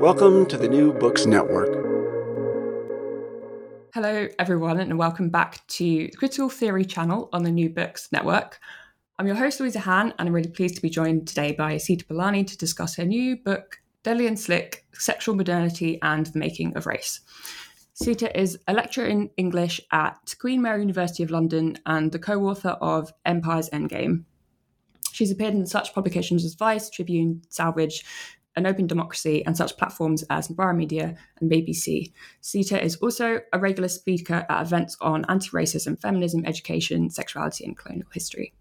Welcome to the New Books Network. Hello, everyone, and welcome back to the Critical Theory channel on the New Books Network. I'm your host, Louisa Hann, and I'm really pleased to be joined today by Sita Balani to discuss her new book, Deadly and Slick Sexual Modernity and the Making of Race. Sita is a lecturer in English at Queen Mary University of London and the co author of Empire's Endgame. She's appeared in such publications as Vice, Tribune, Salvage, an open democracy and such platforms as Novara Media and BBC. Sita is also a regular speaker at events on anti racism, feminism, education, sexuality, and colonial history.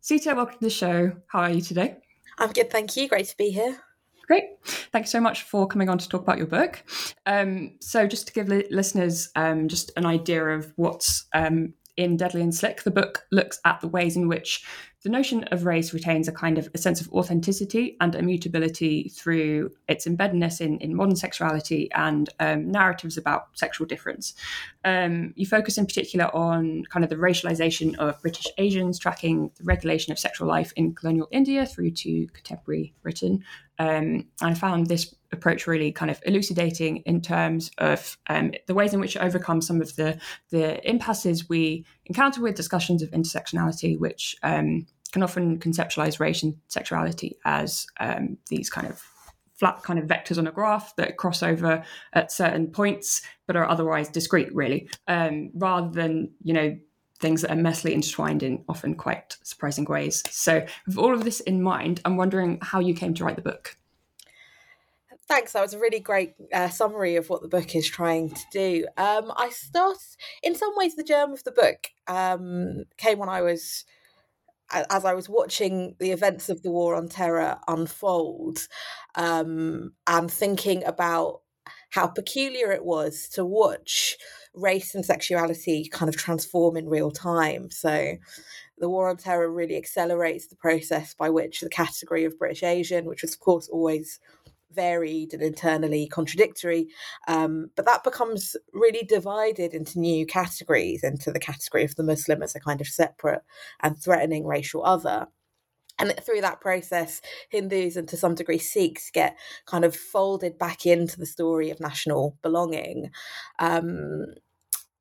Sita, welcome to the show. How are you today? I'm good, thank you. Great to be here. Great. Thanks so much for coming on to talk about your book. Um, so, just to give li- listeners um, just an idea of what's um, in Deadly and Slick, the book looks at the ways in which the notion of race retains a kind of a sense of authenticity and immutability through its embeddedness in, in modern sexuality and um, narratives about sexual difference. Um, you focus in particular on kind of the racialization of British Asians, tracking the regulation of sexual life in colonial India through to contemporary Britain. Um, I found this approach really kind of elucidating in terms of um, the ways in which it overcomes some of the the impasses we encounter with discussions of intersectionality, which um, can often conceptualize race and sexuality as um, these kind of flat kind of vectors on a graph that cross over at certain points but are otherwise discrete really. Um, rather than you know things that are messily intertwined in often quite surprising ways so with all of this in mind i'm wondering how you came to write the book Thanks. That was a really great uh, summary of what the book is trying to do. Um, I start, in some ways, the germ of the book um, came when I was as I was watching the events of the war on terror unfold um, and thinking about how peculiar it was to watch race and sexuality kind of transform in real time. So, the war on terror really accelerates the process by which the category of British Asian, which was, of course, always varied and internally contradictory. Um, but that becomes really divided into new categories, into the category of the Muslim as a kind of separate and threatening racial other. And through that process, Hindus and to some degree Sikhs get kind of folded back into the story of national belonging. Um,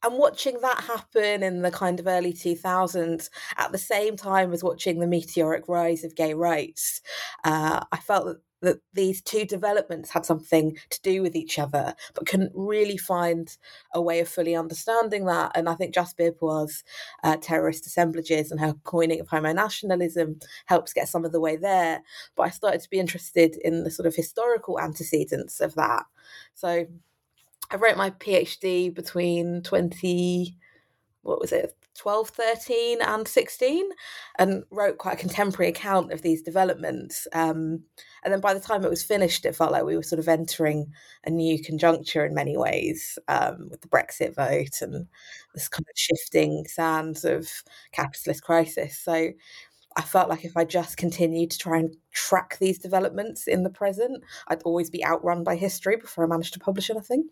and watching that happen in the kind of early 2000s at the same time as watching the meteoric rise of gay rights, uh, I felt that that these two developments had something to do with each other, but couldn't really find a way of fully understanding that. And I think Jasbir Puar's uh, terrorist assemblages and her coining of homo nationalism helps get some of the way there. But I started to be interested in the sort of historical antecedents of that. So I wrote my PhD between 20, what was it, 12, 13, and 16, and wrote quite a contemporary account of these developments. Um, and then by the time it was finished, it felt like we were sort of entering a new conjuncture in many ways um, with the Brexit vote and this kind of shifting sands of capitalist crisis. So I felt like if I just continued to try and track these developments in the present, I'd always be outrun by history before I managed to publish anything.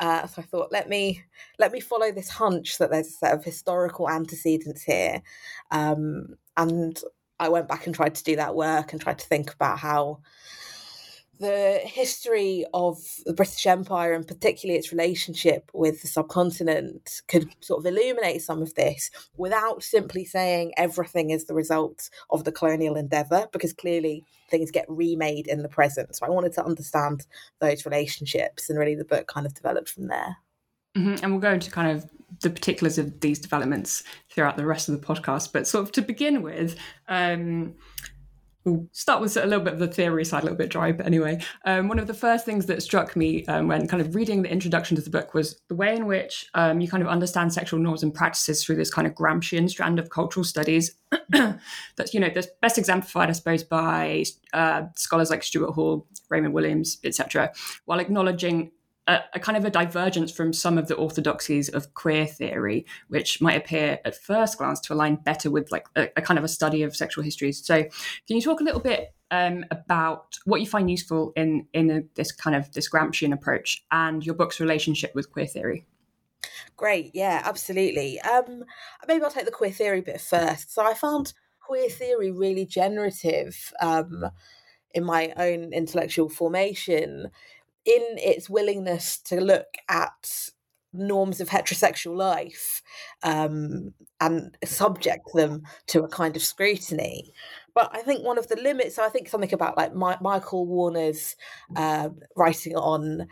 Uh, so I thought, let me let me follow this hunch that there's a set of historical antecedents here, um, and I went back and tried to do that work and tried to think about how the history of the British Empire and particularly its relationship with the subcontinent could sort of illuminate some of this without simply saying everything is the result of the colonial endeavour, because clearly things get remade in the present. So I wanted to understand those relationships, and really the book kind of developed from there. Mm-hmm. And we'll go into kind of the particulars of these developments throughout the rest of the podcast. But sort of to begin with, um, we'll start with a little bit of the theory side, a little bit dry, but anyway. Um, one of the first things that struck me um, when kind of reading the introduction to the book was the way in which um, you kind of understand sexual norms and practices through this kind of Gramscian strand of cultural studies. that's, you know, that's best exemplified, I suppose, by uh, scholars like Stuart Hall, Raymond Williams, etc., while acknowledging a, a, kind of a divergence from some of the orthodoxies of queer theory, which might appear at first glance to align better with like a, a kind of a study of sexual histories. So, can you talk a little bit um, about what you find useful in in a, this kind of this Gramscian approach and your book's relationship with queer theory? Great, yeah, absolutely. Um, maybe I'll take the queer theory bit first. So, I found queer theory really generative um, in my own intellectual formation in its willingness to look at norms of heterosexual life um, and subject them to a kind of scrutiny. But I think one of the limits, so I think something about like My- Michael Warner's uh, writing on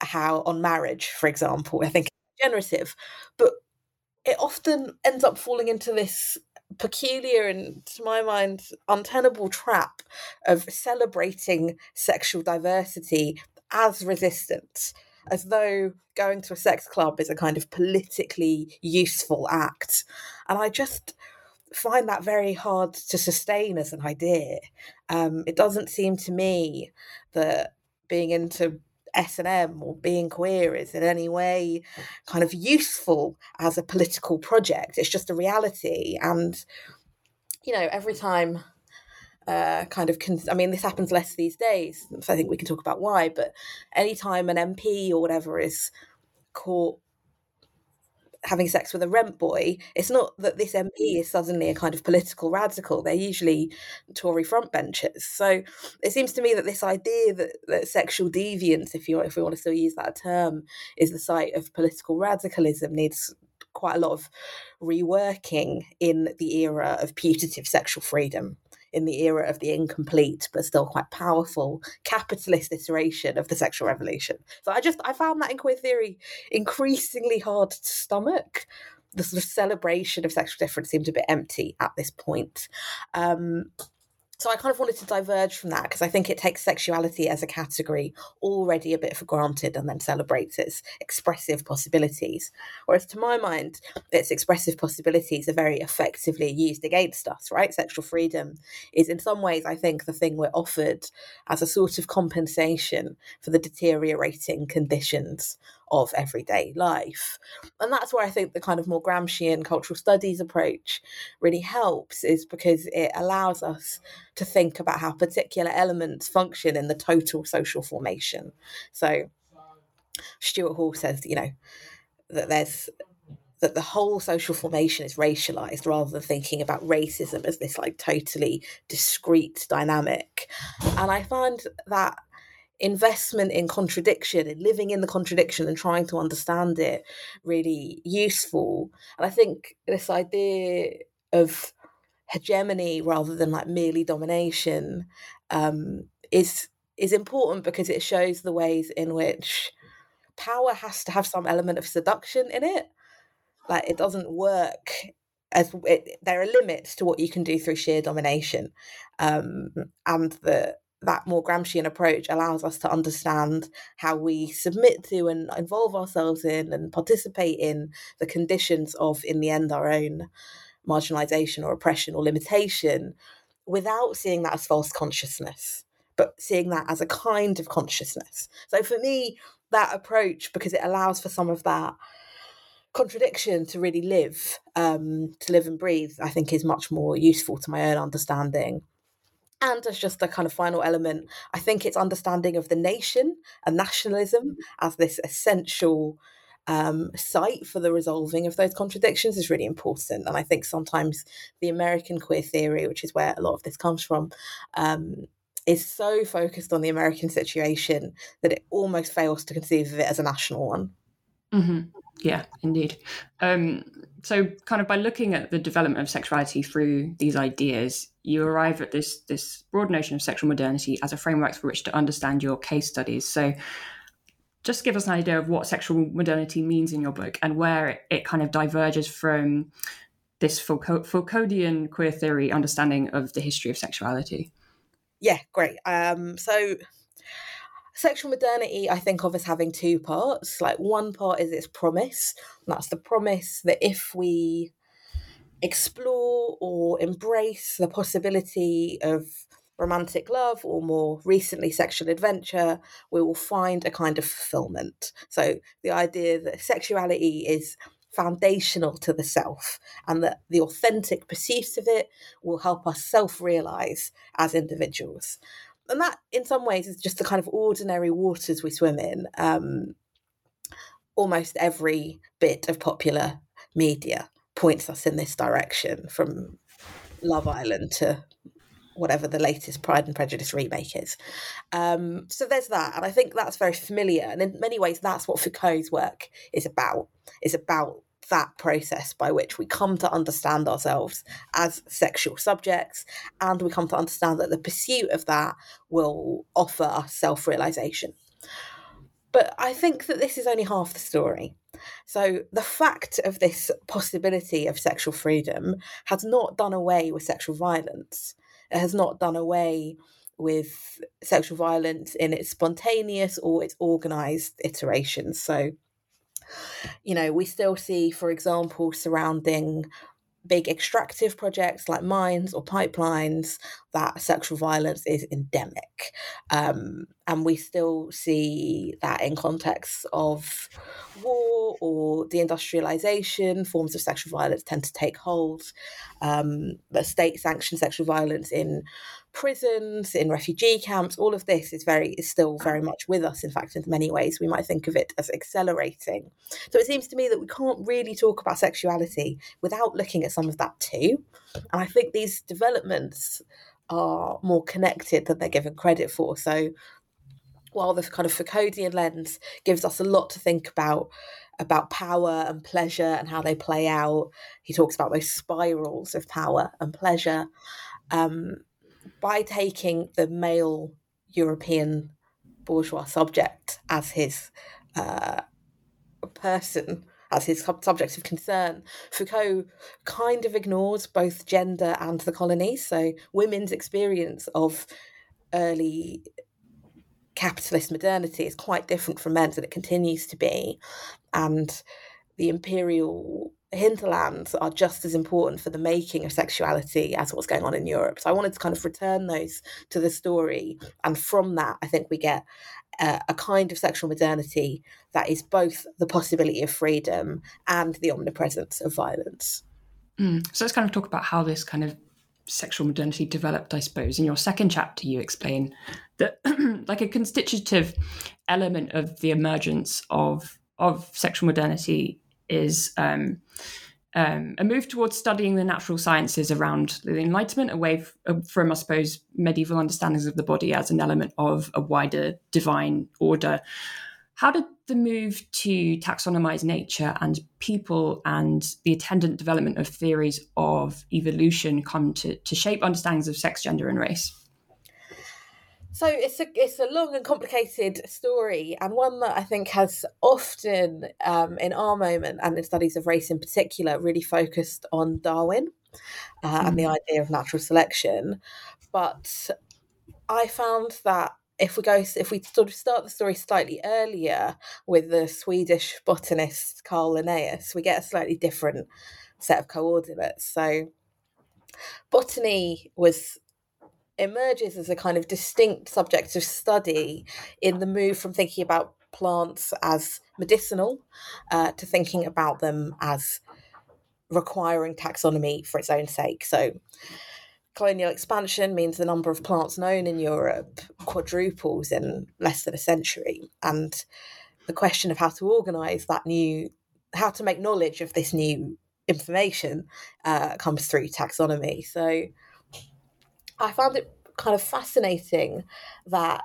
how, on marriage, for example, I think generative, but it often ends up falling into this peculiar and, to my mind, untenable trap of celebrating sexual diversity as resistance, as though going to a sex club is a kind of politically useful act. And I just find that very hard to sustain as an idea. Um, it doesn't seem to me that being into S&M or being queer is in any way kind of useful as a political project. It's just a reality. And, you know, every time uh, kind of, I mean, this happens less these days. So I think we can talk about why. But anytime an MP or whatever is caught having sex with a rent boy, it's not that this MP is suddenly a kind of political radical. They're usually Tory frontbenchers. So it seems to me that this idea that, that sexual deviance, if you if we want to still use that term, is the site of political radicalism needs quite a lot of reworking in the era of putative sexual freedom in the era of the incomplete but still quite powerful capitalist iteration of the sexual revolution. So I just I found that in queer theory increasingly hard to stomach. The sort of celebration of sexual difference seemed a bit empty at this point. Um, so I kind of wanted to diverge from that because I think it takes sexuality as a category already a bit for granted and then celebrates its expressive possibilities. Whereas to my mind, its expressive possibilities are very effectively used against us, right? Sexual freedom is in some ways, I think, the thing we're offered as a sort of compensation for the deteriorating conditions of everyday life. And that's where I think the kind of more Gramscian cultural studies approach really helps, is because it allows us to think about how particular elements function in the total social formation. So Stuart Hall says, you know, that there's that the whole social formation is racialized rather than thinking about racism as this like totally discrete dynamic. And I find that investment in contradiction and living in the contradiction and trying to understand it really useful. And I think this idea of hegemony rather than like merely domination um, is is important because it shows the ways in which power has to have some element of seduction in it. Like it doesn't work as it, there are limits to what you can do through sheer domination, um, and the that more Gramscian approach allows us to understand how we submit to and involve ourselves in and participate in the conditions of, in the end, our own marginalization or oppression or limitation without seeing that as false consciousness, but seeing that as a kind of consciousness. So for me, that approach, because it allows for some of that contradiction to really live, um, to live and breathe, I think is much more useful to my own understanding and as just a kind of final element, I think it's understanding of the nation and nationalism mm. as this essential um, site for the resolving of those contradictions is really important. And I think sometimes the American queer theory, which is where a lot of this comes from, um, is so focused on the American situation that it almost fails to conceive of it as a national one. Mm-hmm. Yeah, indeed. Um, so, kind of by looking at the development of sexuality through these ideas, you arrive at this this broad notion of sexual modernity as a framework for which to understand your case studies. So, just give us an idea of what sexual modernity means in your book and where it, it kind of diverges from this Foucault, Foucauldian queer theory understanding of the history of sexuality. Yeah, great. Um, so sexual modernity I think of as having two parts. Like one part is its promise. that's the promise that if we explore or embrace the possibility of romantic love or more recently sexual adventure, we will find a kind of fulfillment. So the idea that sexuality is foundational to the self and that the authentic pursuit of it will help us self realize as individuals. And that, in some ways, is just the kind of ordinary waters we swim in. Um, almost every bit of popular media points us in this direction from Love Island to whatever the latest Pride and Prejudice remake is. Um, so there's that, and I think that's very familiar. And in many ways, that's what Foucault's work is about. Is about that process by which we come to understand ourselves as sexual subjects, and we come to understand that the pursuit of that will offer us self realization. But I think that this is only half the story. So, the fact of this possibility of sexual freedom has not done away with sexual violence. It has not done away with sexual violence in its spontaneous or its organized iterations. So, you know, we still see, for example, surrounding big extractive projects like mines or pipelines that sexual violence is endemic. Um, and we still see that in contexts of war or deindustrialization, forms of sexual violence tend to take hold. Um, the state sanctioned sexual violence in prisons, in refugee camps, all of this is very is still very much with us. In fact, in many ways, we might think of it as accelerating. So it seems to me that we can't really talk about sexuality without looking at some of that too. And I think these developments are more connected than they're given credit for. So while the kind of Foucauldian lens gives us a lot to think about about power and pleasure and how they play out, he talks about those spirals of power and pleasure. Um, by taking the male European bourgeois subject as his uh, person, as his subject of concern, Foucault kind of ignores both gender and the colonies. So, women's experience of early capitalist modernity is quite different from men's, and it continues to be. And the imperial hinterlands are just as important for the making of sexuality as what's going on in Europe. So I wanted to kind of return those to the story. And from that, I think we get uh, a kind of sexual modernity that is both the possibility of freedom and the omnipresence of violence. Mm. So let's kind of talk about how this kind of sexual modernity developed, I suppose. In your second chapter, you explain that, like, a constitutive element of the emergence of of sexual modernity is um, um, a move towards studying the natural sciences around the Enlightenment, away uh, from, I suppose, medieval understandings of the body as an element of a wider divine order. How did the move to taxonomize nature and people and the attendant development of theories of evolution come to, to shape understandings of sex, gender, and race? So it's a it's a long and complicated story, and one that I think has often, um, in our moment and in studies of race in particular, really focused on Darwin uh, mm. and the mm. idea of natural selection. But I found that if we go if we sort of start the story slightly earlier with the Swedish botanist Carl Linnaeus, we get a slightly different set of coordinates. So botany was emerges as a kind of distinct subject of study in the move from thinking about plants as medicinal uh, to thinking about them as requiring taxonomy for its own sake. So, colonial expansion means the number of plants known in Europe quadruples in less than a century. And the question of how to organize that new, how to make knowledge of this new information uh, comes through taxonomy. So, I found it kind of fascinating that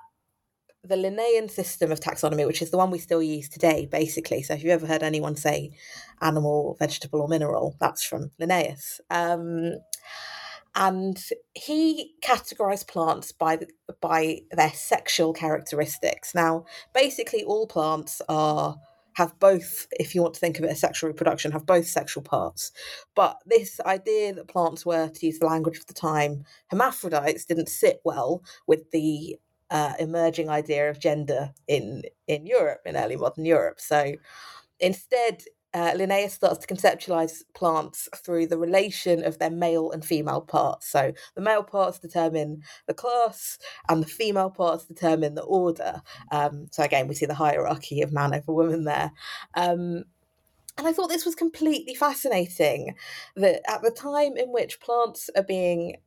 the Linnaean system of taxonomy, which is the one we still use today, basically. So if you've ever heard anyone say animal, vegetable, or mineral, that's from Linnaeus. Um, and he categorized plants by the, by their sexual characteristics. Now, basically, all plants are have both, if you want to think of it as sexual reproduction, have both sexual parts. But this idea that plants were, to use the language of the time, hermaphrodites didn't sit well with the uh, emerging idea of gender in in Europe in early modern Europe. So instead, uh, Linnaeus starts to conceptualize plants through the relation of their male and female parts. So the male parts determine the class, and the female parts determine the order. Um, so again, we see the hierarchy of man over woman there. Um, and I thought this was completely fascinating that at the time in which plants are being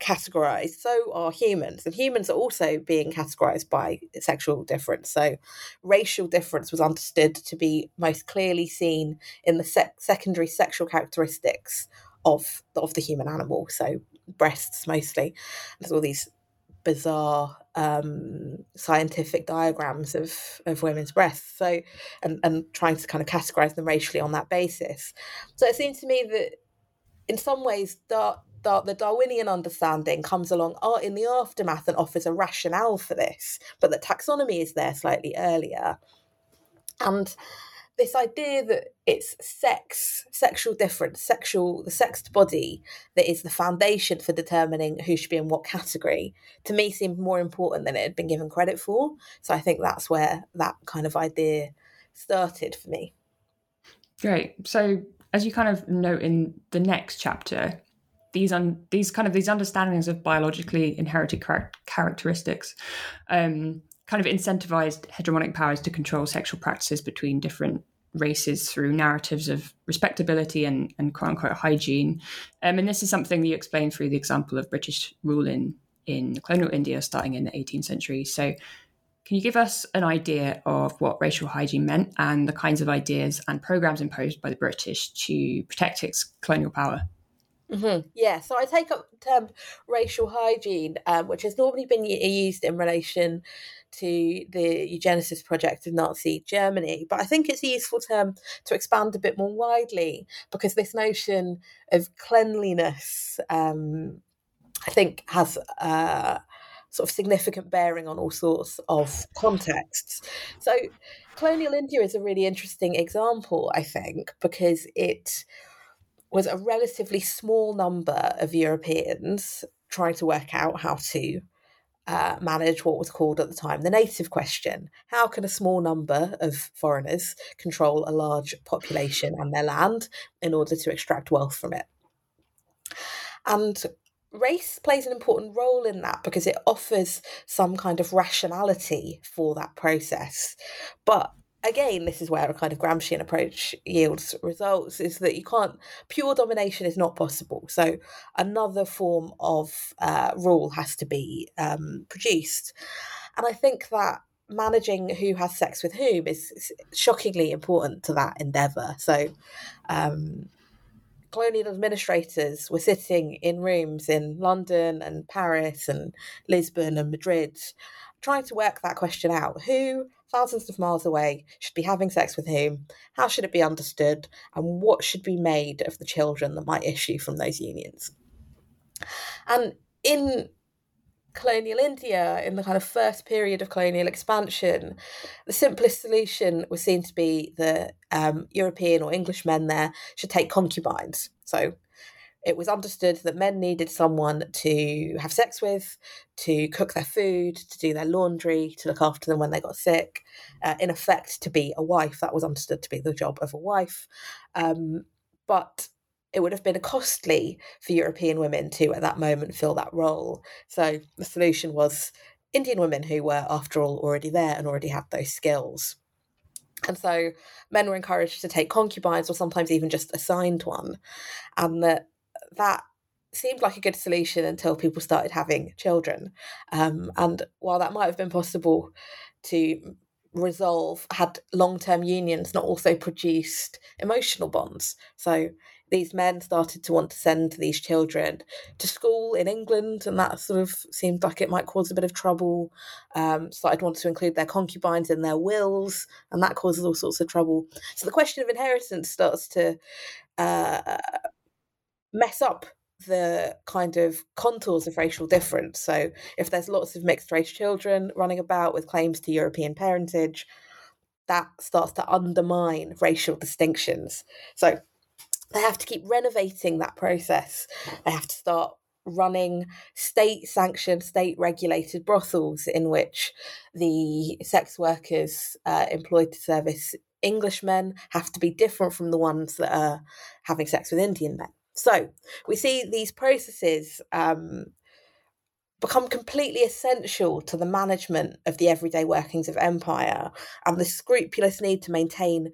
categorized, so are humans. And humans are also being categorized by sexual difference. So racial difference was understood to be most clearly seen in the sec- secondary sexual characteristics of the, of the human animal. So breasts mostly. There's all these bizarre um, scientific diagrams of, of women's breasts. So and, and trying to kind of categorize them racially on that basis. So it seems to me that in some ways that the Darwinian understanding comes along oh, in the aftermath and offers a rationale for this, but that taxonomy is there slightly earlier. And this idea that it's sex, sexual difference, sexual, the sexed body that is the foundation for determining who should be in what category, to me seemed more important than it had been given credit for. So I think that's where that kind of idea started for me. Great. So as you kind of note in the next chapter, these un, these kind of these understandings of biologically inherited char- characteristics um, kind of incentivized hegemonic powers to control sexual practices between different races through narratives of respectability and, and quote unquote hygiene. Um, and this is something that you explain through the example of British rule in, in colonial India starting in the 18th century. So, can you give us an idea of what racial hygiene meant and the kinds of ideas and programs imposed by the British to protect its colonial power? Mm-hmm. Yeah, so I take up the term racial hygiene, um, which has normally been used in relation to the eugenicist project of Nazi Germany, but I think it's a useful term to expand a bit more widely because this notion of cleanliness, um, I think, has. Uh, sort of significant bearing on all sorts of contexts. So, colonial India is a really interesting example, I think, because it was a relatively small number of Europeans trying to work out how to uh, manage what was called at the time the native question. How can a small number of foreigners control a large population and their land in order to extract wealth from it? And race plays an important role in that because it offers some kind of rationality for that process. But again, this is where a kind of Gramscian approach yields results is that you can't, pure domination is not possible. So another form of uh, rule has to be um, produced. And I think that managing who has sex with whom is shockingly important to that endeavour. So, um, colonial administrators were sitting in rooms in London and Paris and Lisbon and Madrid trying to work that question out. Who thousands of miles away, should be having sex with whom, how should it be understood, and what should be made of the children that might issue from those unions. And in colonial India, in the kind of first period of colonial expansion, the simplest solution was seen to be that um, European or English men there should take concubines. So it was understood that men needed someone to have sex with, to cook their food, to do their laundry, to look after them when they got sick. Uh, in effect, to be a wife. That was understood to be the job of a wife. Um, but it would have been costly for European women to, at that moment, fill that role. So the solution was Indian women who were, after all, already there and already had those skills. And so men were encouraged to take concubines or sometimes even just assigned one. And that that seemed like a good solution until people started having children. Um, and while that might have been possible to resolve, had long term unions not also produced emotional bonds? So these men started to want to send these children to school in England, and that sort of seemed like it might cause a bit of trouble. Um, started wanting to include their concubines in their wills, and that causes all sorts of trouble. So the question of inheritance starts to uh, mess up the kind of contours of racial difference. So if there's lots of mixed race children running about with claims to European parentage, that starts to undermine racial distinctions. So they have to keep renovating that process. They have to start running state sanctioned, state regulated brothels in which the sex workers uh, employed to service Englishmen have to be different from the ones that are having sex with Indian men. So we see these processes um, become completely essential to the management of the everyday workings of empire and the scrupulous need to maintain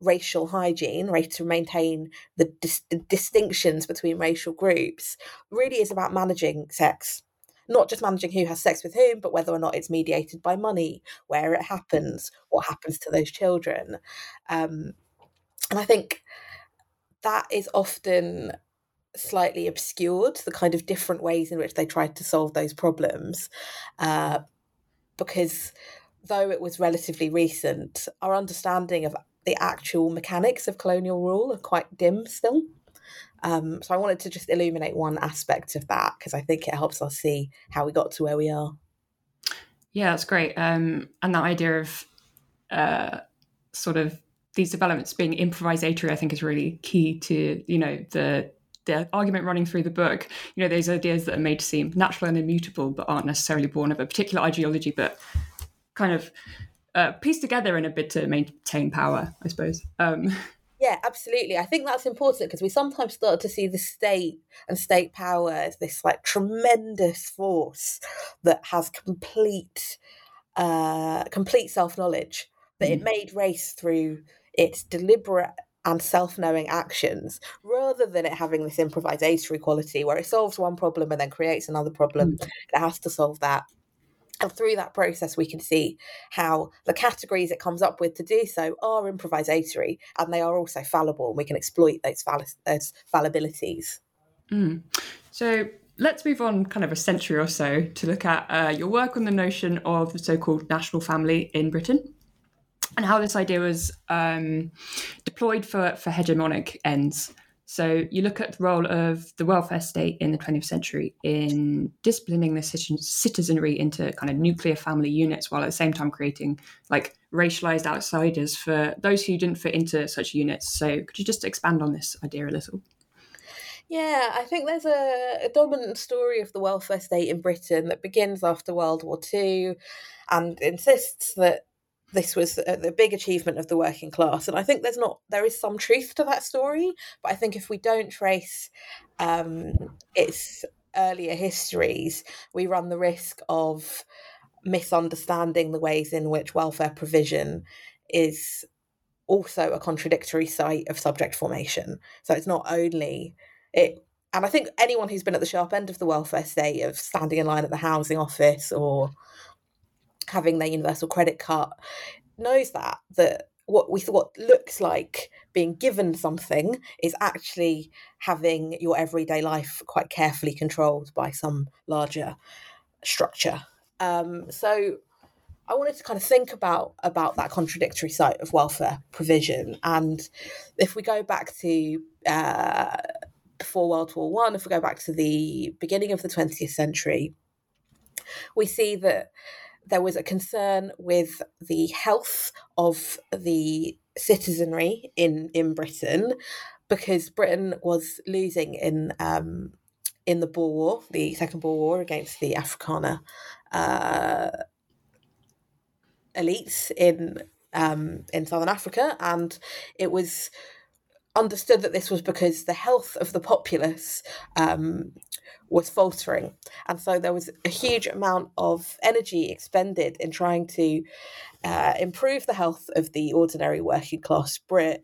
racial hygiene, right, to maintain the, dis- the distinctions between racial groups, really is about managing sex. Not just managing who has sex with whom, but whether or not it's mediated by money, where it happens, what happens to those children. Um, and I think that is often slightly obscured the kind of different ways in which they tried to solve those problems uh, because though it was relatively recent our understanding of the actual mechanics of colonial rule are quite dim still. Um, so i wanted to just illuminate one aspect of that because i think it helps us see how we got to where we are. Yeah that's great. Um, and that idea of uh, sort of these developments being improvisatory i think is really key to you know the the argument running through the book, you know, those ideas that are made to seem natural and immutable, but aren't necessarily born of a particular ideology, but kind of uh, pieced together in a bid to maintain power, I suppose. Um, yeah, absolutely. I think that's important because we sometimes start to see the state and state power as this like tremendous force that has complete, uh, complete self knowledge. That mm. it made race through its deliberate and self-knowing actions rather than it having this improvisatory quality where it solves one problem and then creates another problem mm. it has to solve that and through that process we can see how the categories it comes up with to do so are improvisatory and they are also fallible and we can exploit those, fall- those fallibilities mm. so let's move on kind of a century or so to look at uh, your work on the notion of the so-called national family in britain and how this idea was um, deployed for, for hegemonic ends. So you look at the role of the welfare state in the 20th century in disciplining the citizenry into kind of nuclear family units, while at the same time creating like racialized outsiders for those who didn't fit into such units. So could you just expand on this idea a little? Yeah, I think there's a, a, dominant story of the welfare state in Britain that begins after World War II and insists that this was the big achievement of the working class and i think there's not there is some truth to that story but i think if we don't trace um, its earlier histories we run the risk of misunderstanding the ways in which welfare provision is also a contradictory site of subject formation. So it's not only it and i think anyone who's been at the sharp end of the welfare state of standing in line at the housing office or having their universal credit card knows that that what we thought looks like being given something is actually having your everyday life quite carefully controlled by some larger structure. Um, so I wanted to kind of think about about that contradictory site of welfare provision, and if we go back to uh, before World War One, if we go back to the beginning of the twentieth century, we see that there was a concern with the health of the citizenry in in Britain because Britain was losing in um, in the Boer War, the Second Boer War against the Afrikaner uh, elites in um, in Southern Africa, and it was understood that this was because the health of the populace um, was faltering. And so there was a huge amount of energy expended in trying to uh, improve the health of the ordinary working class Brit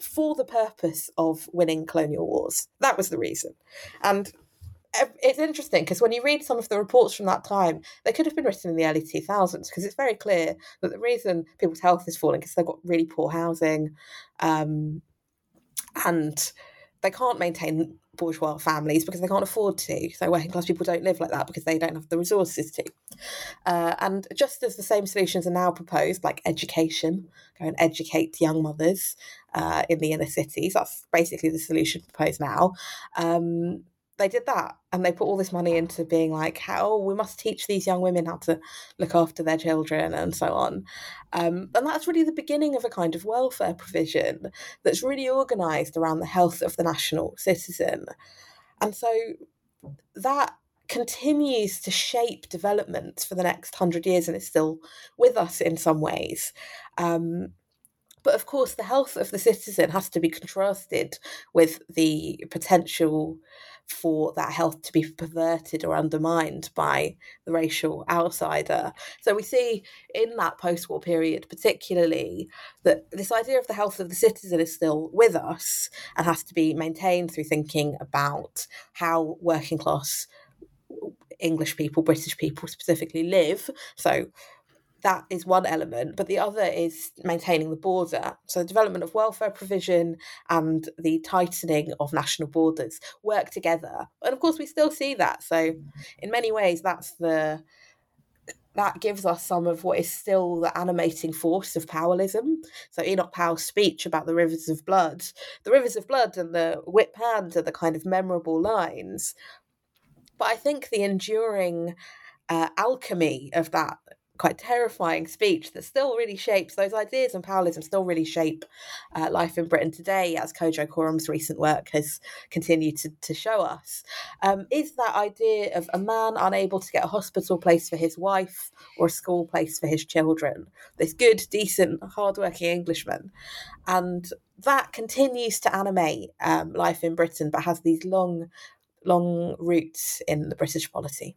for the purpose of winning colonial wars. That was the reason. And it's interesting because when you read some of the reports from that time, they could have been written in the early 2000s because it's very clear that the reason people's health is falling is they've got really poor housing um, and they can't maintain bourgeois families because they can't afford to. So working class people don't live like that because they don't have the resources to. Uh, and just as the same solutions are now proposed, like education, go and educate young mothers uh, in the inner cities. That's basically the solution proposed now. Um, they did that and they put all this money into being like how we must teach these young women how to look after their children and so on. Um, and that's really the beginning of a kind of welfare provision that's really organized around the health of the national citizen. And so that continues to shape development for the next hundred years and is still with us in some ways. Um, but of course, the health of the citizen has to be contrasted with the potential for that health to be perverted or undermined by the racial outsider. So we see in that post war period, particularly, that this idea of the health of the citizen is still with us and has to be maintained through thinking about how working class English people, British people specifically live. So that is one element, but the other is maintaining the border. So, the development of welfare provision and the tightening of national borders work together. And of course, we still see that. So, in many ways, that's the that gives us some of what is still the animating force of Powellism. So Enoch Powell's speech about the rivers of blood, the rivers of blood and the whip hand are the kind of memorable lines. But I think the enduring uh, alchemy of that quite terrifying speech that still really shapes those ideas and Powellism still really shape uh, life in Britain today, as Kojo Koram's recent work has continued to, to show us, um, is that idea of a man unable to get a hospital place for his wife or a school place for his children. This good, decent, hardworking Englishman. And that continues to animate um, life in Britain, but has these long, long roots in the British polity.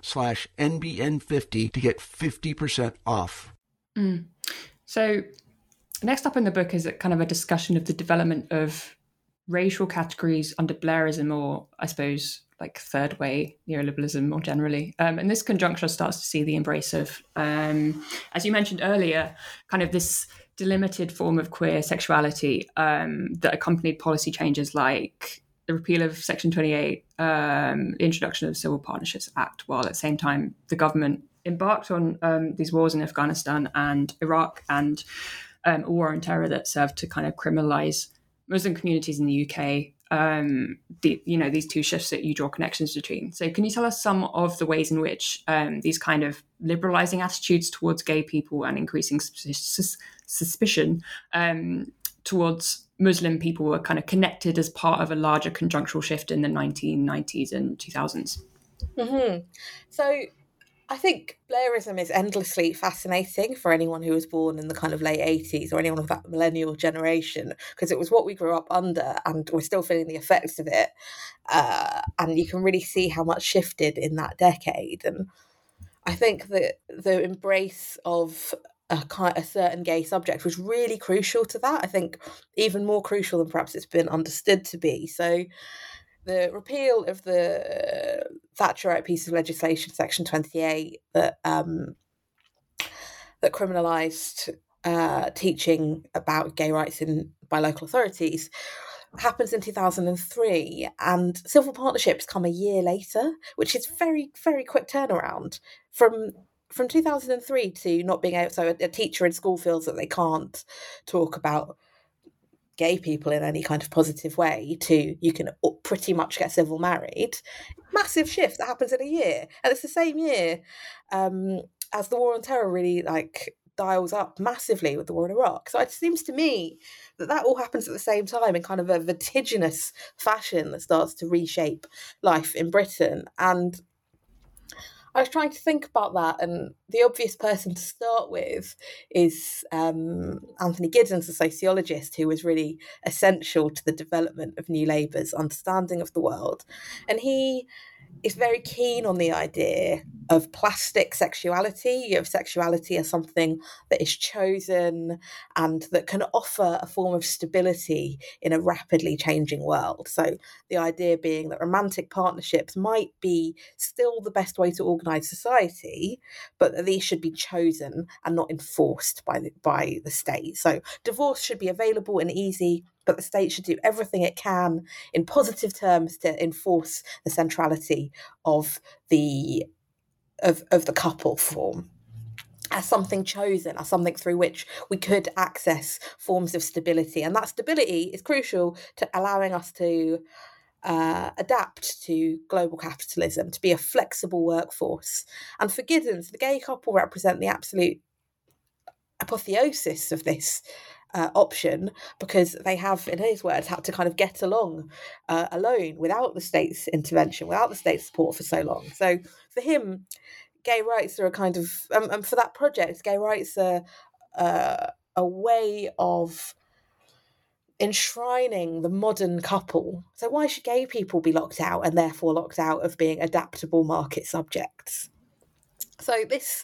slash NBN50 to get 50% off. Mm. So next up in the book is a kind of a discussion of the development of racial categories under Blairism or I suppose like third way neoliberalism more generally. Um, and this conjuncture starts to see the embrace of, um, as you mentioned earlier, kind of this delimited form of queer sexuality um, that accompanied policy changes like the repeal of Section 28, um, the introduction of the Civil Partnerships Act, while at the same time the government embarked on um, these wars in Afghanistan and Iraq and um, a war on terror that served to kind of criminalize Muslim communities in the UK. Um, the, you know these two shifts that you draw connections between. So, can you tell us some of the ways in which um, these kind of liberalizing attitudes towards gay people and increasing sus- suspicion um, towards Muslim people were kind of connected as part of a larger conjunctural shift in the 1990s and 2000s. Mm-hmm. So I think Blairism is endlessly fascinating for anyone who was born in the kind of late 80s or anyone of that millennial generation, because it was what we grew up under and we're still feeling the effects of it. Uh, and you can really see how much shifted in that decade. And I think that the embrace of a a certain gay subject was really crucial to that. I think even more crucial than perhaps it's been understood to be. So the repeal of the Thatcherite piece of legislation, Section Twenty Eight, that um, that criminalised uh, teaching about gay rights in by local authorities happens in 2003 and civil partnerships come a year later which is very very quick turnaround from from 2003 to not being able so a, a teacher in school feels that they can't talk about gay people in any kind of positive way to you can pretty much get civil married. Massive shift that happens in a year and it's the same year um, as the war on terror really like dials up massively with the war in iraq. So it seems to me that that all happens at the same time in kind of a vertiginous fashion that starts to reshape life in britain. And I was trying to think about that, and the obvious person to start with is um, Anthony Giddens, a sociologist who was really essential to the development of New Labour's understanding of the world. And he is very keen on the idea of plastic sexuality, of sexuality as something that is chosen and that can offer a form of stability in a rapidly changing world. So, the idea being that romantic partnerships might be still the best way to organise society, but that these should be chosen and not enforced by the, by the state. So, divorce should be available and easy but the state should do everything it can in positive terms to enforce the centrality of the of, of the couple form as something chosen, as something through which we could access forms of stability. And that stability is crucial to allowing us to uh, adapt to global capitalism, to be a flexible workforce. And for Giddens, the gay couple represent the absolute apotheosis of this uh, option because they have, in his words, had to kind of get along uh, alone without the state's intervention, without the state's support for so long. So for him, gay rights are a kind of, um, and for that project, gay rights are uh, a way of enshrining the modern couple. So why should gay people be locked out and therefore locked out of being adaptable market subjects? So this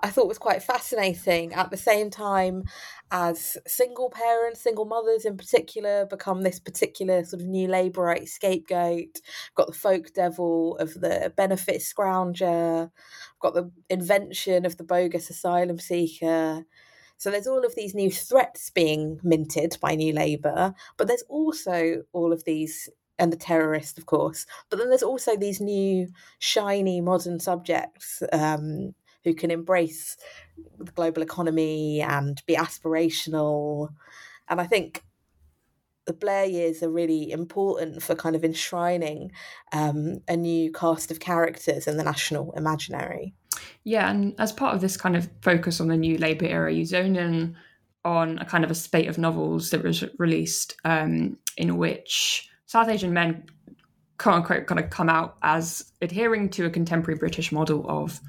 I thought was quite fascinating at the same time as single parents, single mothers in particular, become this particular sort of new Labourite scapegoat. Got the folk devil of the benefit scrounger, got the invention of the bogus asylum seeker. So there's all of these new threats being minted by New Labour, but there's also all of these and the terrorist, of course. But then there's also these new, shiny, modern subjects um, who can embrace the global economy and be aspirational. And I think the Blair years are really important for kind of enshrining um, a new cast of characters in the national imaginary. Yeah, and as part of this kind of focus on the new Labour era, you zone in on a kind of a spate of novels that was released um, in which South Asian men, quote unquote, kind of come out as adhering to a contemporary British model of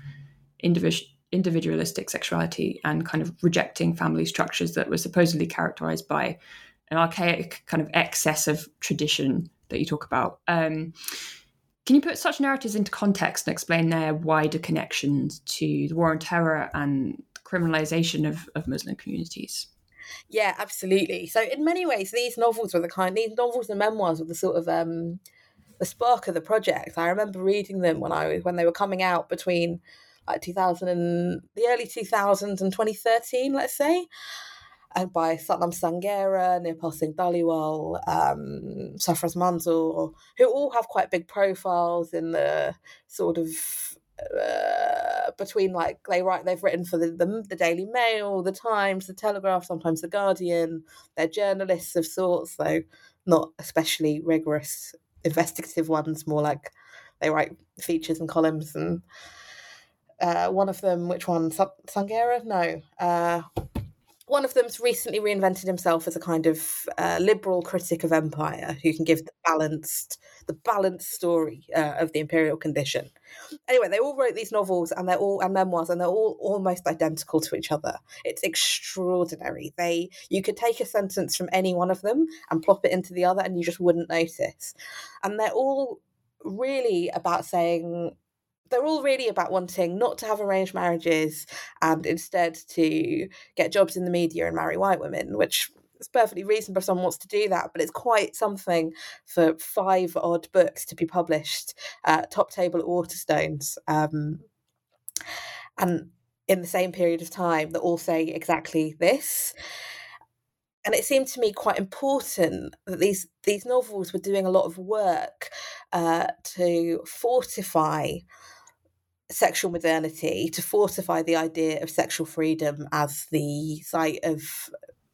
individual individualistic sexuality and kind of rejecting family structures that were supposedly characterized by an archaic kind of excess of tradition that you talk about. Um, can you put such narratives into context and explain their wider connections to the war on terror and criminalization of, of Muslim communities? Yeah, absolutely. So in many ways, these novels were the kind these novels and memoirs were the sort of um, the spark of the project. I remember reading them when I was when they were coming out between like 2000 and the early 2000s and 2013, let's say, and by Sathnam Sanghera, Nirpal Singh Dhaliwal, um, Manzoor, who all have quite big profiles in the sort of uh, between like they write they've written for the, the, the Daily Mail, the Times, the Telegraph, sometimes the Guardian. They're journalists of sorts, though not especially rigorous investigative ones. More like they write features and columns and uh, one of them, which one? Sanghera? No. Uh, one of them's recently reinvented himself as a kind of uh, liberal critic of empire who can give the balanced, the balanced story uh, of the imperial condition. Anyway, they all wrote these novels and they're all and memoirs, and they're all almost identical to each other. It's extraordinary. They you could take a sentence from any one of them and plop it into the other, and you just wouldn't notice. And they're all really about saying they're all really about wanting not to have arranged marriages and instead to get jobs in the media and marry white women, which is perfectly reasonable if someone wants to do that, but it's quite something for five odd books to be published, uh, top table at Waterstones. Um, and in the same period of time that all say exactly this. And it seemed to me quite important that these these novels were doing a lot of work uh, to fortify sexual modernity to fortify the idea of sexual freedom as the site of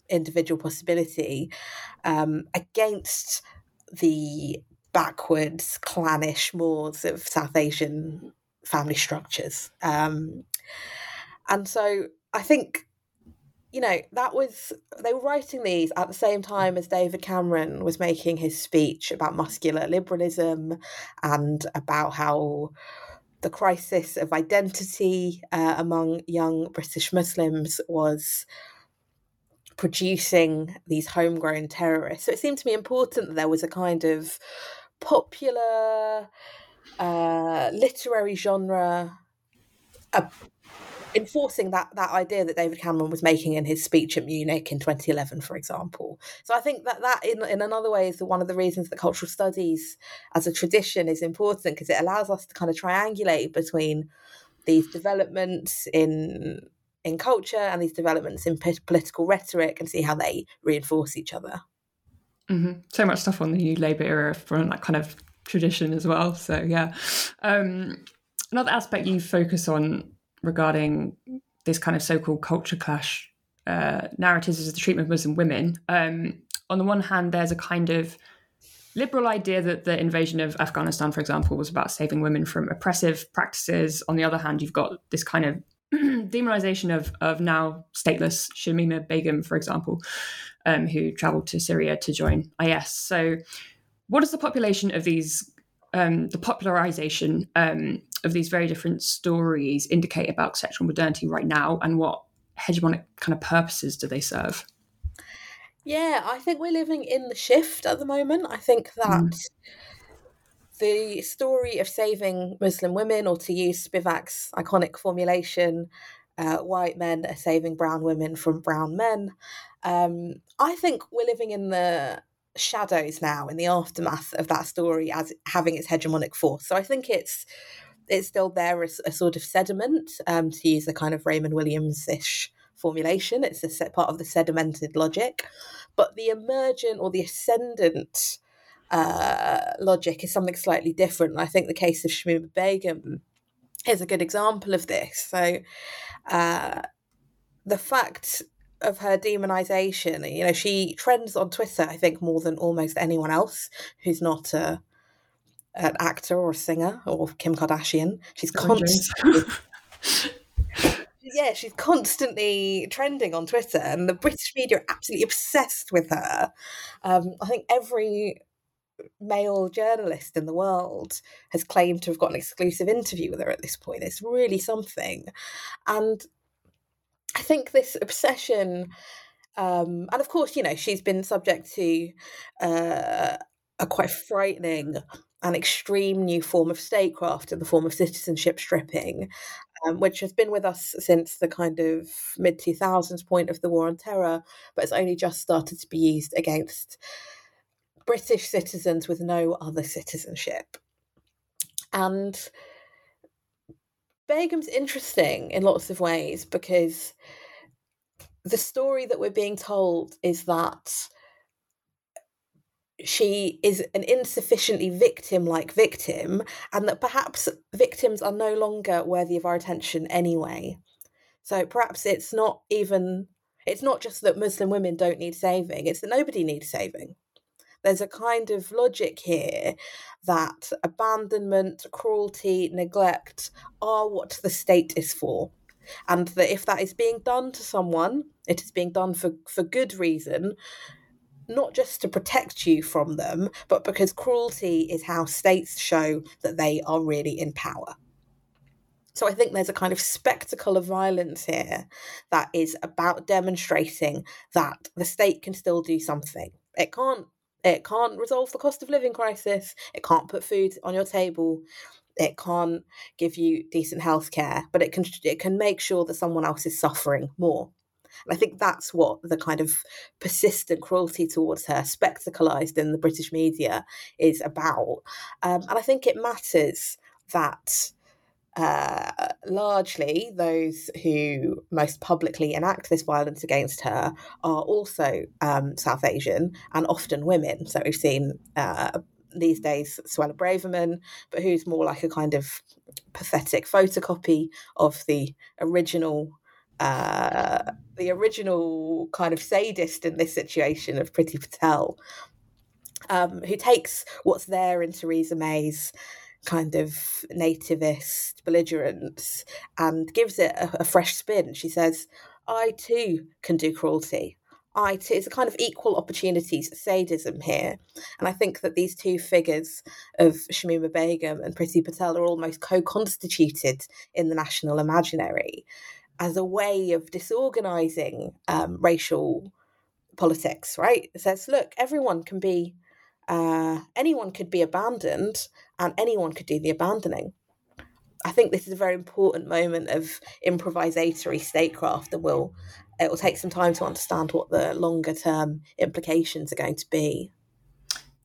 individual possibility um, against the backwards clannish moors of South Asian family structures. Um, and so I think, you know, that was, they were writing these at the same time as David Cameron was making his speech about muscular liberalism and about how the crisis of identity uh, among young British Muslims was producing these homegrown terrorists. So it seemed to me important that there was a kind of popular uh, literary genre uh, enforcing that that idea that David Cameron was making in his speech at Munich in 2011, for example. So I think that that in in another way is one of the reasons that cultural studies as a tradition is important because it allows us to kind of triangulate between these developments in in culture and these developments in political rhetoric and see how they reinforce each other. Mm-hmm. So much stuff on the new Labour era from that kind of tradition as well. So yeah, um, another aspect you focus on regarding this kind of so-called culture clash uh, narratives is the treatment of Muslim women. Um, on the one hand, there's a kind of liberal idea that the invasion of Afghanistan, for example, was about saving women from oppressive practices. On the other hand, you've got this kind of demonization of of now stateless Shamima Begum, for example, um, who traveled to Syria to join IS. So, what does the population of these, um, the popularization um, of these very different stories indicate about sexual modernity right now, and what hegemonic kind of purposes do they serve? Yeah, I think we're living in the shift at the moment. I think that. Mm the story of saving Muslim women, or to use Spivak's iconic formulation, uh, white men are saving brown women from brown men. Um, I think we're living in the shadows now, in the aftermath of that story, as having its hegemonic force. So I think it's it's still there as a sort of sediment, um, to use a kind of Raymond Williams ish formulation. It's a set part of the sedimented logic, but the emergent or the ascendant uh, logic is something slightly different. I think the case of Shamima Begum is a good example of this. So, uh, the fact of her demonization, you know, she trends on Twitter, I think, more than almost anyone else who's not a, an actor or a singer or Kim Kardashian. She's constantly. yeah, she's constantly trending on Twitter, and the British media are absolutely obsessed with her. Um, I think every male journalist in the world has claimed to have got an exclusive interview with her at this point. It's really something. And I think this obsession, um, and of course, you know, she's been subject to uh, a quite frightening and extreme new form of statecraft in the form of citizenship stripping, um, which has been with us since the kind of mid 2000s point of the war on terror, but it's only just started to be used against British citizens with no other citizenship. And Begum's interesting in lots of ways because the story that we're being told is that she is an insufficiently victim like victim, and that perhaps victims are no longer worthy of our attention anyway. So perhaps it's not even, it's not just that Muslim women don't need saving, it's that nobody needs saving there's a kind of logic here that abandonment, cruelty, neglect are what the state is for. And that if that is being done to someone, it is being done for, for good reason, not just to protect you from them, but because cruelty is how states show that they are really in power. So I think there's a kind of spectacle of violence here that is about demonstrating that the state can still do something. It can't it can't resolve the cost of living crisis. It can't put food on your table. It can't give you decent health care, but it can it can make sure that someone else is suffering more. And I think that's what the kind of persistent cruelty towards her, spectacleized in the British media, is about. Um, and I think it matters that uh, largely those who most publicly enact this violence against her are also um, South Asian and often women. So we've seen uh, these days Suella Braverman, but who's more like a kind of pathetic photocopy of the original uh, the original kind of sadist in this situation of Priti Patel, um, who takes what's there in Theresa May's kind of nativist belligerence and gives it a, a fresh spin. She says, I too can do cruelty. I too, it's a kind of equal opportunities sadism here. And I think that these two figures of Shamima Begum and Priti Patel are almost co constituted in the national imaginary as a way of disorganizing um, racial politics, right? It says, look, everyone can be, uh, anyone could be abandoned and anyone could do the abandoning. I think this is a very important moment of improvisatory statecraft, and will it will take some time to understand what the longer term implications are going to be.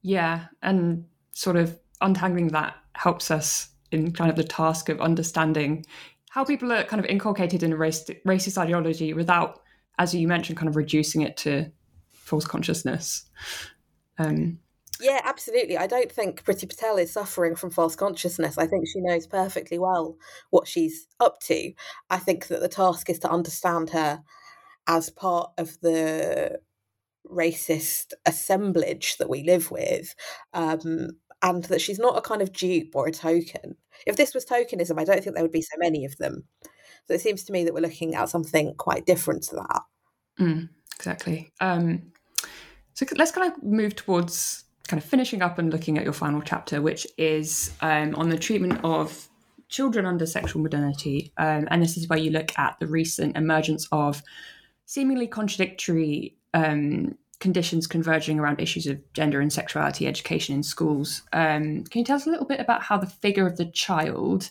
Yeah, and sort of untangling that helps us in kind of the task of understanding how people are kind of inculcated in a race, racist ideology without, as you mentioned, kind of reducing it to false consciousness. Um, yeah, absolutely. I don't think Priti Patel is suffering from false consciousness. I think she knows perfectly well what she's up to. I think that the task is to understand her as part of the racist assemblage that we live with, um, and that she's not a kind of dupe or a token. If this was tokenism, I don't think there would be so many of them. So it seems to me that we're looking at something quite different to that. Mm, exactly. Um, so let's kind of move towards kind of finishing up and looking at your final chapter, which is um, on the treatment of children under sexual modernity. Um, and this is where you look at the recent emergence of seemingly contradictory um, conditions converging around issues of gender and sexuality education in schools. Um, can you tell us a little bit about how the figure of the child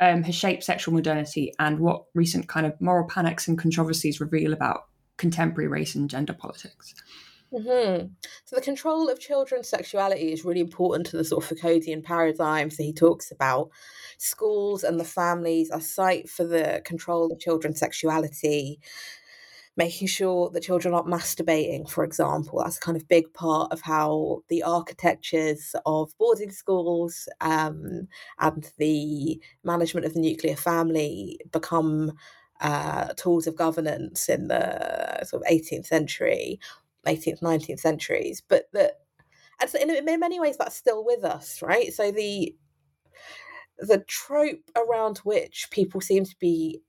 um, has shaped sexual modernity and what recent kind of moral panics and controversies reveal about contemporary race and gender politics? Mm-hmm. So the control of children's sexuality is really important to the sort of Foucauldian paradigms that he talks about. Schools and the families are site for the control of children's sexuality making sure that children aren't masturbating, for example. That's a kind of big part of how the architectures of boarding schools um, and the management of the nuclear family become uh, tools of governance in the sort of 18th century, 18th, 19th centuries. But that, and so in, in many ways, that's still with us, right? So the the trope around which people seem to be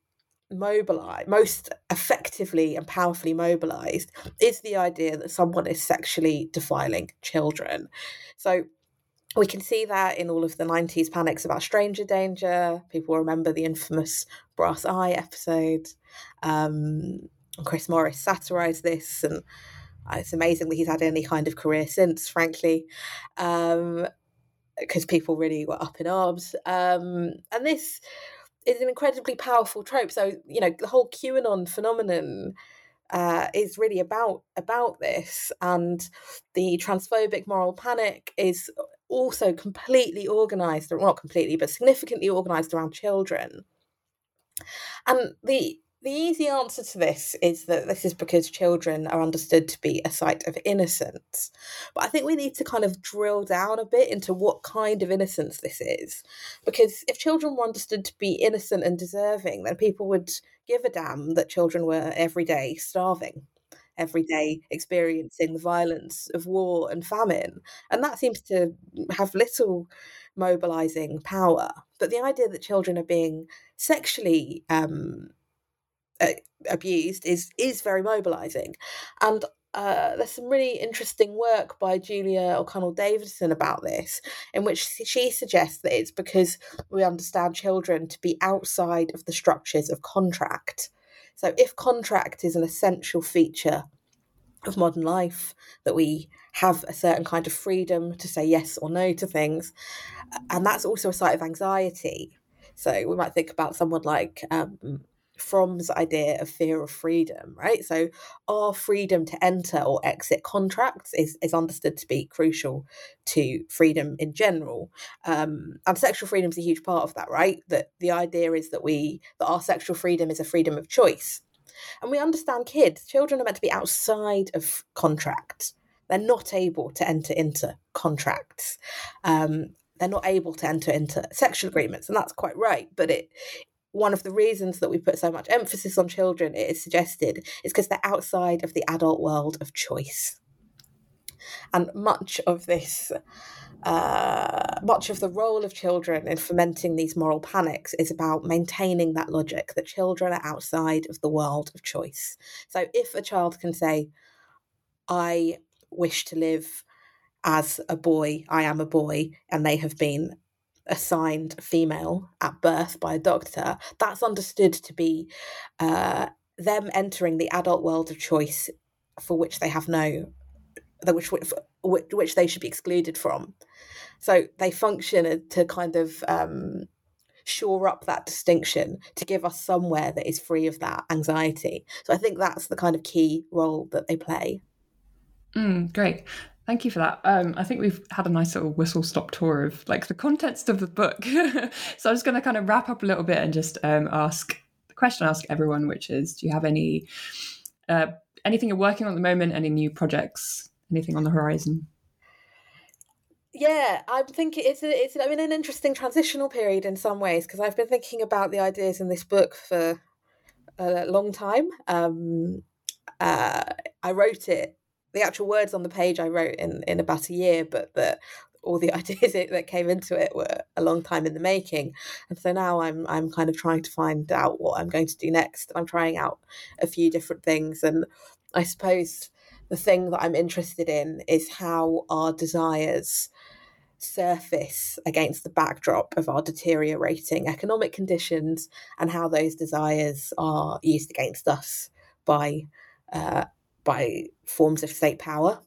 mobilized most effectively and powerfully mobilized is the idea that someone is sexually defiling children so we can see that in all of the 90s panics about stranger danger people remember the infamous brass eye episode um, chris morris satirized this and it's amazing that he's had any kind of career since frankly um, because people really were up in arms um, and this is an incredibly powerful trope. So you know the whole QAnon phenomenon uh, is really about about this, and the transphobic moral panic is also completely organized, or not completely, but significantly organized around children. And the the easy answer to this is that this is because children are understood to be a site of innocence. But I think we need to kind of drill down a bit into what kind of innocence this is. Because if children were understood to be innocent and deserving, then people would give a damn that children were every day starving, every day experiencing the violence of war and famine. And that seems to have little mobilizing power. But the idea that children are being sexually um, uh, abused is is very mobilizing and uh, there's some really interesting work by Julia O'Connell Davidson about this, in which she suggests that it's because we understand children to be outside of the structures of contract. So, if contract is an essential feature of modern life, that we have a certain kind of freedom to say yes or no to things, and that's also a site of anxiety. So, we might think about someone like um, Fromm's idea of fear of freedom, right? So, our freedom to enter or exit contracts is, is understood to be crucial to freedom in general. Um, and sexual freedom is a huge part of that, right? That the idea is that we that our sexual freedom is a freedom of choice. And we understand kids, children are meant to be outside of contracts. They're not able to enter into contracts. Um, they're not able to enter into sexual agreements, and that's quite right. But it one of the reasons that we put so much emphasis on children, it is suggested, is because they're outside of the adult world of choice. And much of this, uh, much of the role of children in fomenting these moral panics is about maintaining that logic that children are outside of the world of choice. So if a child can say, I wish to live as a boy, I am a boy, and they have been assigned female at birth by a doctor, that's understood to be uh, them entering the adult world of choice for which they have no, which, which, which they should be excluded from. So they function to kind of um, shore up that distinction to give us somewhere that is free of that anxiety. So I think that's the kind of key role that they play. Mm, great. Thank you for that. Um, I think we've had a nice little whistle stop tour of like the context of the book. so I'm just going to kind of wrap up a little bit and just um, ask the question I ask everyone, which is, do you have any uh, anything you're working on at the moment? Any new projects? Anything on the horizon? Yeah, I'm thinking it's a, it's I'm in an interesting transitional period in some ways because I've been thinking about the ideas in this book for a long time. Um, uh, I wrote it the actual words on the page I wrote in in about a year, but the all the ideas that came into it were a long time in the making. And so now I'm I'm kind of trying to find out what I'm going to do next. I'm trying out a few different things, and I suppose the thing that I'm interested in is how our desires surface against the backdrop of our deteriorating economic conditions and how those desires are used against us by uh, by forms of state power.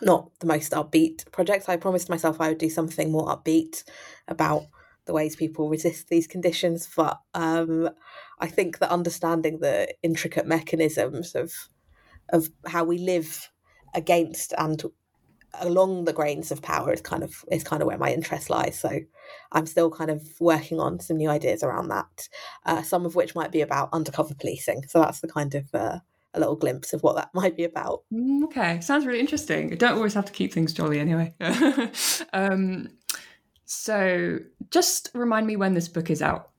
Not the most upbeat project. I promised myself I would do something more upbeat about the ways people resist these conditions, but um, I think that understanding the intricate mechanisms of of how we live against and along the grains of power is kind of is kind of where my interest lies. So I'm still kind of working on some new ideas around that. Uh, some of which might be about undercover policing. So that's the kind of uh, a little glimpse of what that might be about. Mm, okay, sounds really interesting. You don't always have to keep things jolly anyway. um, so, just remind me when this book is out.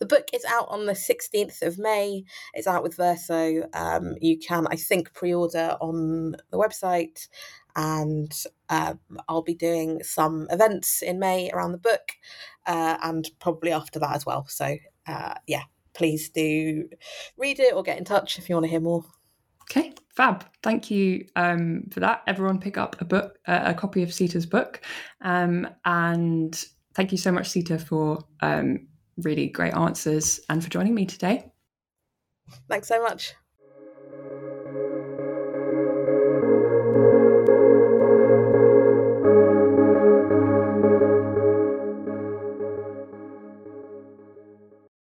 The book is out on the 16th of May. It's out with Verso. Um, you can, I think, pre order on the website. And uh, I'll be doing some events in May around the book uh, and probably after that as well. So, uh, yeah, please do read it or get in touch if you want to hear more. Okay, fab. Thank you um, for that. Everyone, pick up a book, uh, a copy of Sita's book, um, and thank you so much, Sita, for um, really great answers and for joining me today. Thanks so much.